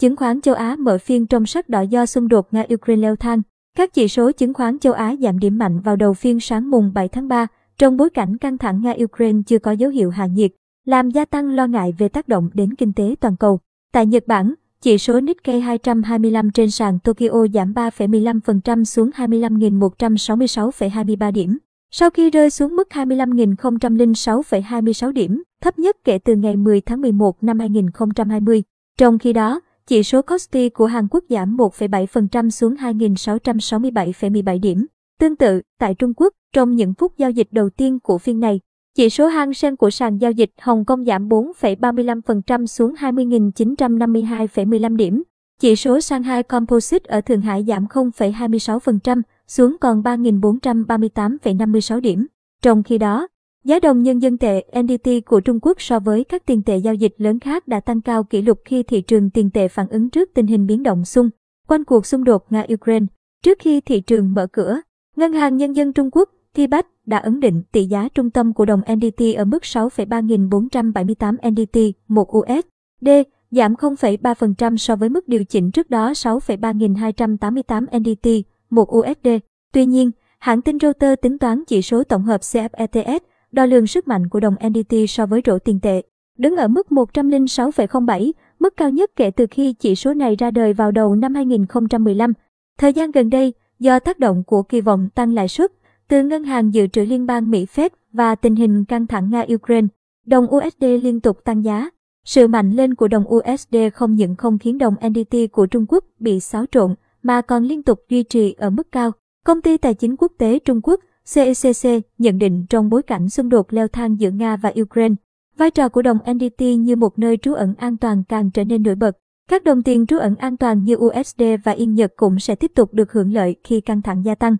Chứng khoán châu Á mở phiên trong sắc đỏ do xung đột Nga-Ukraine leo thang. Các chỉ số chứng khoán châu Á giảm điểm mạnh vào đầu phiên sáng mùng 7 tháng 3, trong bối cảnh căng thẳng Nga-Ukraine chưa có dấu hiệu hạ nhiệt, làm gia tăng lo ngại về tác động đến kinh tế toàn cầu. Tại Nhật Bản, chỉ số Nikkei 225 trên sàn Tokyo giảm 3,15% xuống 25.166,23 điểm. Sau khi rơi xuống mức 25.006,26 điểm, thấp nhất kể từ ngày 10 tháng 11 năm 2020. Trong khi đó, chỉ số Kospi của Hàn Quốc giảm 1,7% xuống 2.667,17 điểm. Tương tự, tại Trung Quốc, trong những phút giao dịch đầu tiên của phiên này, chỉ số Hang Seng của sàn giao dịch Hồng Kông giảm 4,35% xuống 20.952,15 điểm. Chỉ số Shanghai Composite ở Thượng Hải giảm 0,26% xuống còn 3.438,56 điểm. Trong khi đó, giá đồng nhân dân tệ NDT của Trung Quốc so với các tiền tệ giao dịch lớn khác đã tăng cao kỷ lục khi thị trường tiền tệ phản ứng trước tình hình biến động xung quanh cuộc xung đột Nga-Ukraine. Trước khi thị trường mở cửa, Ngân hàng Nhân dân Trung Quốc TBAC đã ấn định tỷ giá trung tâm của đồng NDT ở mức 6,3478 NDT/1 USD, giảm 0,3% so với mức điều chỉnh trước đó 6,3288 NDT/1 USD. Tuy nhiên, hãng tin Reuters tính toán chỉ số tổng hợp CFETS, đo lường sức mạnh của đồng NDT so với rổ tiền tệ, đứng ở mức 106,07, mức cao nhất kể từ khi chỉ số này ra đời vào đầu năm 2015. Thời gian gần đây, do tác động của kỳ vọng tăng lãi suất từ Ngân hàng Dự trữ Liên bang Mỹ Fed và tình hình căng thẳng Nga-Ukraine, đồng USD liên tục tăng giá. Sự mạnh lên của đồng USD không những không khiến đồng NDT của Trung Quốc bị xáo trộn, mà còn liên tục duy trì ở mức cao. Công ty Tài chính Quốc tế Trung Quốc CECC nhận định trong bối cảnh xung đột leo thang giữa Nga và Ukraine, vai trò của đồng NDT như một nơi trú ẩn an toàn càng trở nên nổi bật. Các đồng tiền trú ẩn an toàn như USD và Yên Nhật cũng sẽ tiếp tục được hưởng lợi khi căng thẳng gia tăng.